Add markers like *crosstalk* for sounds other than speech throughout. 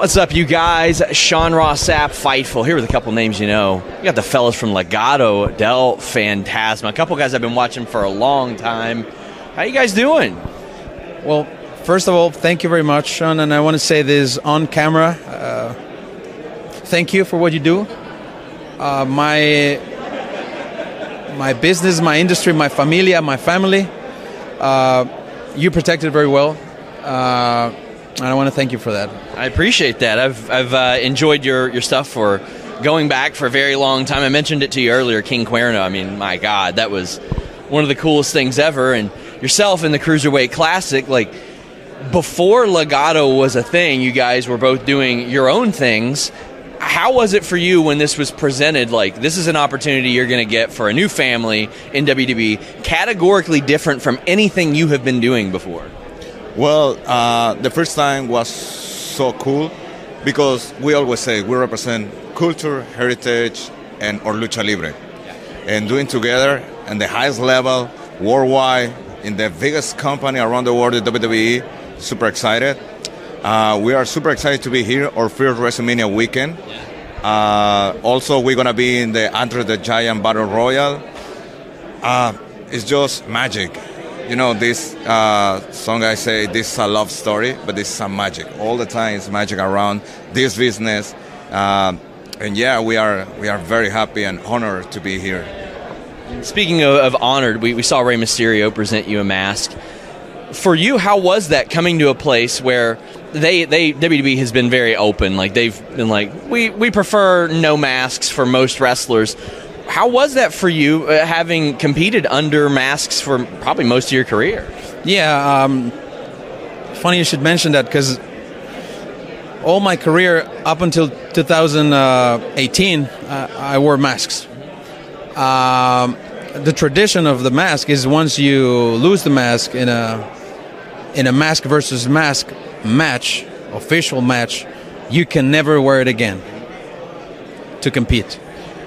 What's up, you guys? Sean Ross Sapp, Fightful, here with a couple names you know. You got the fellas from Legado, Del Fantasma, a couple guys I've been watching for a long time. How you guys doing? Well, first of all, thank you very much, Sean, and I want to say this on camera. Uh, thank you for what you do. Uh, my my business, my industry, my familia, my family. Uh, you protected very well. And I want to thank you for that. I appreciate that. I've I've uh, enjoyed your your stuff for going back for a very long time. I mentioned it to you earlier, King Cuerno. I mean, my God, that was one of the coolest things ever. And yourself in the Cruiserweight Classic, like before Legado was a thing, you guys were both doing your own things. How was it for you when this was presented? Like, this is an opportunity you're going to get for a new family in WWE, categorically different from anything you have been doing before. Well, uh, the first time was so cool because we always say we represent culture, heritage, and or lucha libre, and doing together at the highest level worldwide in the biggest company around the world, the WWE. Super excited. Uh, we are super excited to be here our first WrestleMania weekend. Uh, also, we're gonna be in the Andre the Giant Battle Royal. Uh, it's just magic you know, this uh, song I say, this is a love story, but this is some magic. All the time it's magic around this business. Uh, and yeah, we are, we are very happy and honored to be here. Speaking of, of honored, we, we saw Rey Mysterio present you a mask. For you, how was that coming to a place where they they WWE has been very open. Like they've been like we we prefer no masks for most wrestlers. How was that for you, uh, having competed under masks for probably most of your career? Yeah, um, funny you should mention that because all my career up until 2018, uh, I wore masks. Um, the tradition of the mask is once you lose the mask in a in a mask versus mask match, official match, you can never wear it again to compete.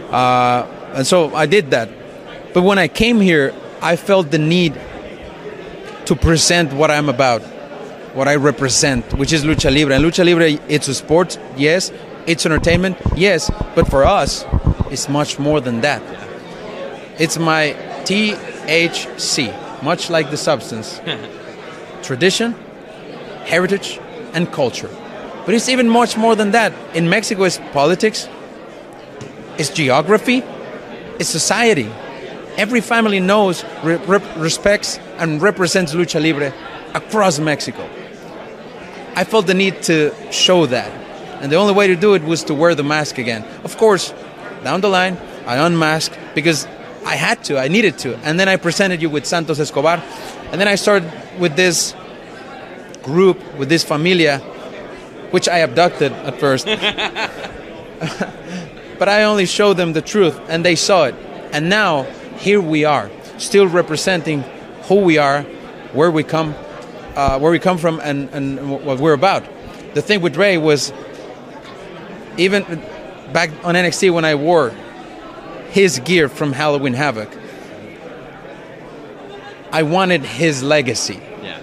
Uh, and so I did that. But when I came here, I felt the need to present what I'm about, what I represent, which is lucha libre. And lucha libre, it's a sport, yes. It's entertainment, yes. But for us, it's much more than that. It's my THC, much like the substance. *laughs* Tradition, heritage, and culture. But it's even much more than that. In Mexico, it's politics, it's geography, it's society. Every family knows, re- respects, and represents lucha libre across Mexico. I felt the need to show that. And the only way to do it was to wear the mask again. Of course, down the line, I unmasked because I had to, I needed to. And then I presented you with Santos Escobar. And then I started with this group, with this familia, which I abducted at first. *laughs* but I only showed them the truth and they saw it. And now, here we are, still representing who we are, where we come, uh, where we come from, and, and what we're about. The thing with Rey was even back on NXT when I wore his gear from Halloween Havoc, I wanted his legacy. Yeah.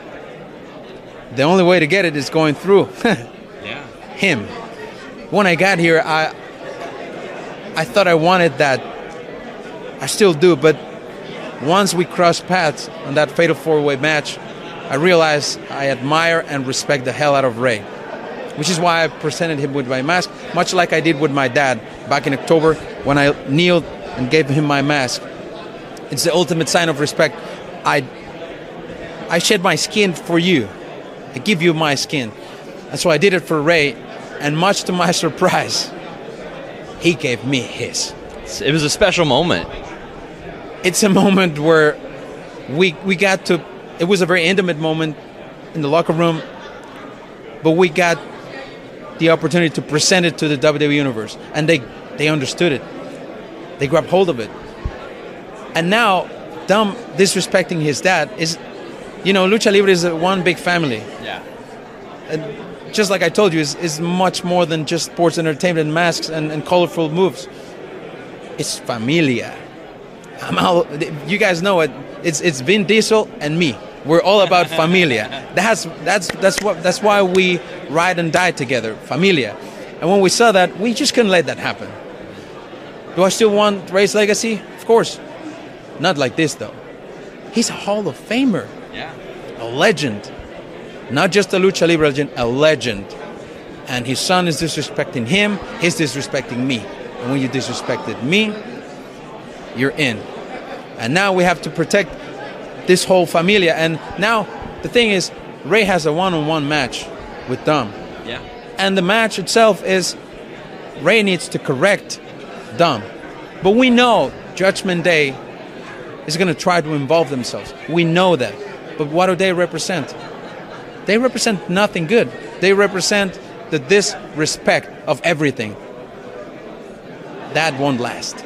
The only way to get it is going through *laughs* Yeah. him. When I got here, I I thought I wanted that. I still do, but once we crossed paths on that fatal four-way match, I realized I admire and respect the hell out of Rey, which is why I presented him with my mask, much like I did with my dad back in October when I kneeled and gave him my mask. It's the ultimate sign of respect. I I shed my skin for you. I give you my skin. And so I did it for Rey, and much to my *laughs* surprise, he gave me his. It was a special moment. It's a moment where we we got to it was a very intimate moment in the locker room, but we got the opportunity to present it to the WWE universe and they they understood it. They grabbed hold of it. And now Dom disrespecting his dad is you know, Lucha Libre is one big family. Yeah. Just like I told you, is, is much more than just sports entertainment and masks and, and colorful moves. It's familia. I'm all, you guys know it. It's it's Vin Diesel and me. We're all about *laughs* familia. That's that's that's what that's why we ride and die together, familia. And when we saw that, we just couldn't let that happen. Do I still want Rey's legacy? Of course. Not like this though. He's a Hall of Famer Yeah. a legend, not just a lucha libre legend, a legend. And his son is disrespecting him, he's disrespecting me. And when you disrespected me, you're in. And now we have to protect this whole familia. And now the thing is, Rey has a one-on-one match with Dom, Yeah. and the match itself is Rey needs to correct Dom. But we know Judgment Day is going to try to involve themselves. We know that. But what do they represent? They represent nothing good. They represent the disrespect of everything. That won't last.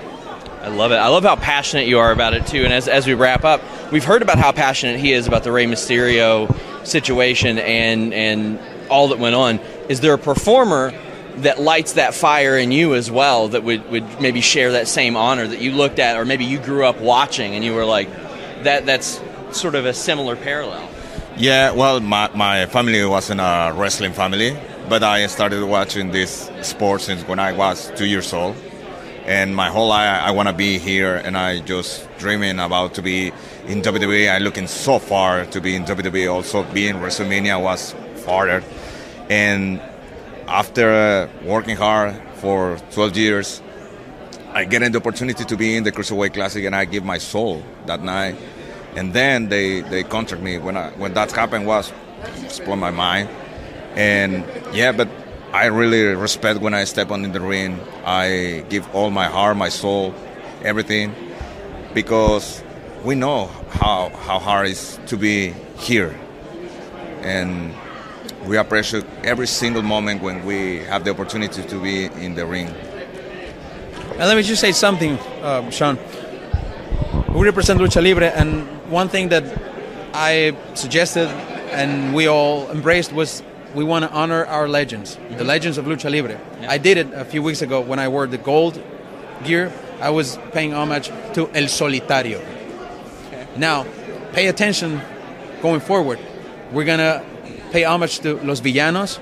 I love it. I love how passionate you are about it too. And as, as we wrap up, we've heard about how passionate he is about the Rey Mysterio situation and and all that went on. Is there a performer that lights that fire in you as well that would, would maybe share that same honor that you looked at or maybe you grew up watching and you were like that that's sort of a similar parallel. Yeah, well, my, my family wasn't a wrestling family, but I started watching this sport since when I was two years old. And my whole life, I want to be here, and I just dreaming about to be in WWE. I looking so far to be in WWE. Also, being WrestleMania was farther. And after uh, working hard for 12 years, I get an opportunity to be in the Cruiserweight Classic, and I give my soul that night. And then they they contact me when I when that happened was explode my mind. And yeah, but I really respect when I step on in the ring. I give all my heart, my soul, everything, because we know how how hard it is to be here, and we appreciate every single moment when we have the opportunity to be in the ring. And let me just say something, uh, Sean. We represent Lucha Libre, and one thing that I suggested and we all embraced was we want to honor our legends, the mhm. legends of Lucha Libre. I did it a few weeks ago when I wore the gold gear. I was paying homage to El Solitario. Now, pay attention going forward. We're going to pay homage to Los Villanos.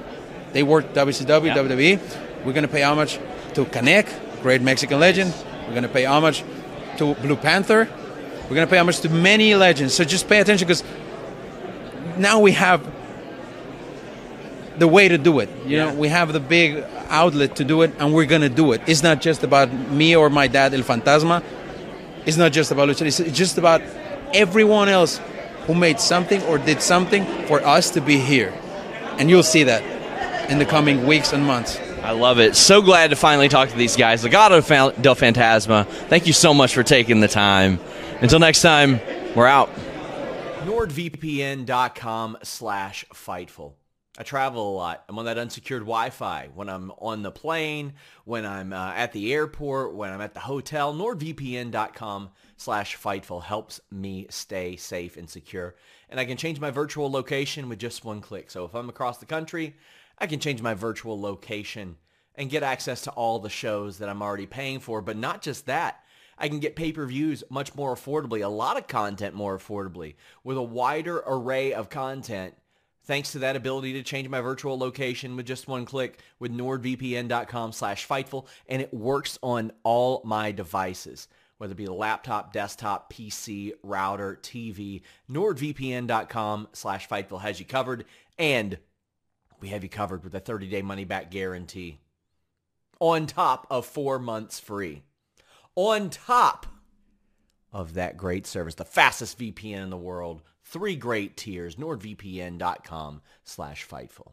They worked WCW, Yeah. WWE. We're going to pay homage to Canek, great Mexican legend. We're going to pay homage to Blue Panther. We're going to pay homage to many legends. So just pay attention because now we have the way to do it. You know, we have the big outlet to do it, and we're going to do it. It's not just about me or my dad, El Fantasma. It's not just about Lucha. It's just about everyone else who made something or did something for us to be here. And you'll see that in the coming weeks and months. I love it. So glad to finally talk to these guys. Legado del Fantasma, thank you so much for taking the time. Until next time, we're out. NordVPN.com slash Fightful. I travel a lot. I'm on that unsecured Wi-Fi when I'm on the plane, when I'm uh, at the airport, when I'm at the hotel. NordVPN.com slash Fightful helps me stay safe and secure. And I can change my virtual location with just one click. So if I'm across the country, I can change my virtual location and and get access to all the shows that I'm already paying for. But not just that. I can get pay-per-views much more affordably, a lot of content more affordably, with a wider array of content thanks to that ability to change my virtual location with just one click with nordvpn.com slash fightful and it works on all my devices whether it be laptop desktop pc router tv nordvpn.com slash fightful has you covered and we have you covered with a 30-day money-back guarantee on top of four months free on top of that great service the fastest vpn in the world Three great tiers. NordVPN.com slash Fightful.